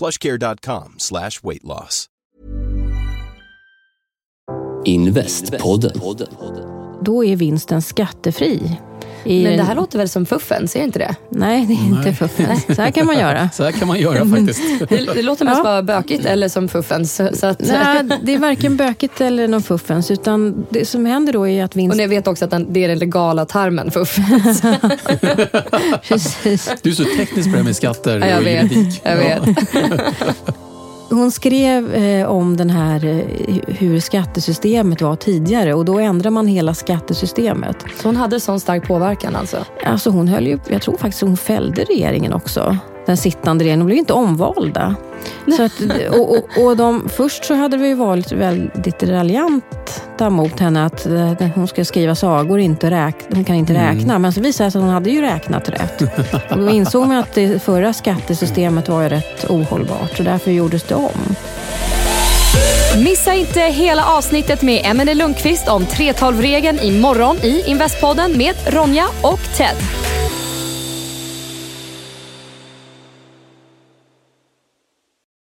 plushcare.com slash weight loss. Investpodden. Då är vinsten skattefri. I Men det en- här låter väl som fuffens, är inte det? Nej, det är inte fuffens. Så här kan man göra. Så här kan man göra faktiskt. Det, det låter mest Ja. vara bökigt eller som fuffens. Så, så att, Nej, det är varken bökigt eller någon fuffens. Utan det som händer då är att och vinsten... ni vet också att den, det är den legala termen fuffens. Precis. Du är så teknisk på det här med skatter Ja, jag och vet. juridik. Jag vet. Hon skrev eh, om den här, eh, hur skattesystemet var tidigare och då ändrar man hela skattesystemet. Så hon hade sån stark påverkan alltså? Alltså hon höll ju, jag tror faktiskt hon fällde regeringen också. Den sittande regeringen. De blev ju inte omvalda. Så att, och, och, och de, först så hade vi varit väldigt raljanta mot henne att eh, hon ska skriva sagor, inte räk, hon kan inte räkna. Men så visade det sig att hon hade ju räknat rätt. Och då insåg man att det förra skattesystemet var ju rätt ohållbart. Så därför gjordes det om. Missa inte hela avsnittet med Emelie Lundqvist om 3.12-regeln imorgon i Investpodden med Ronja och Ted.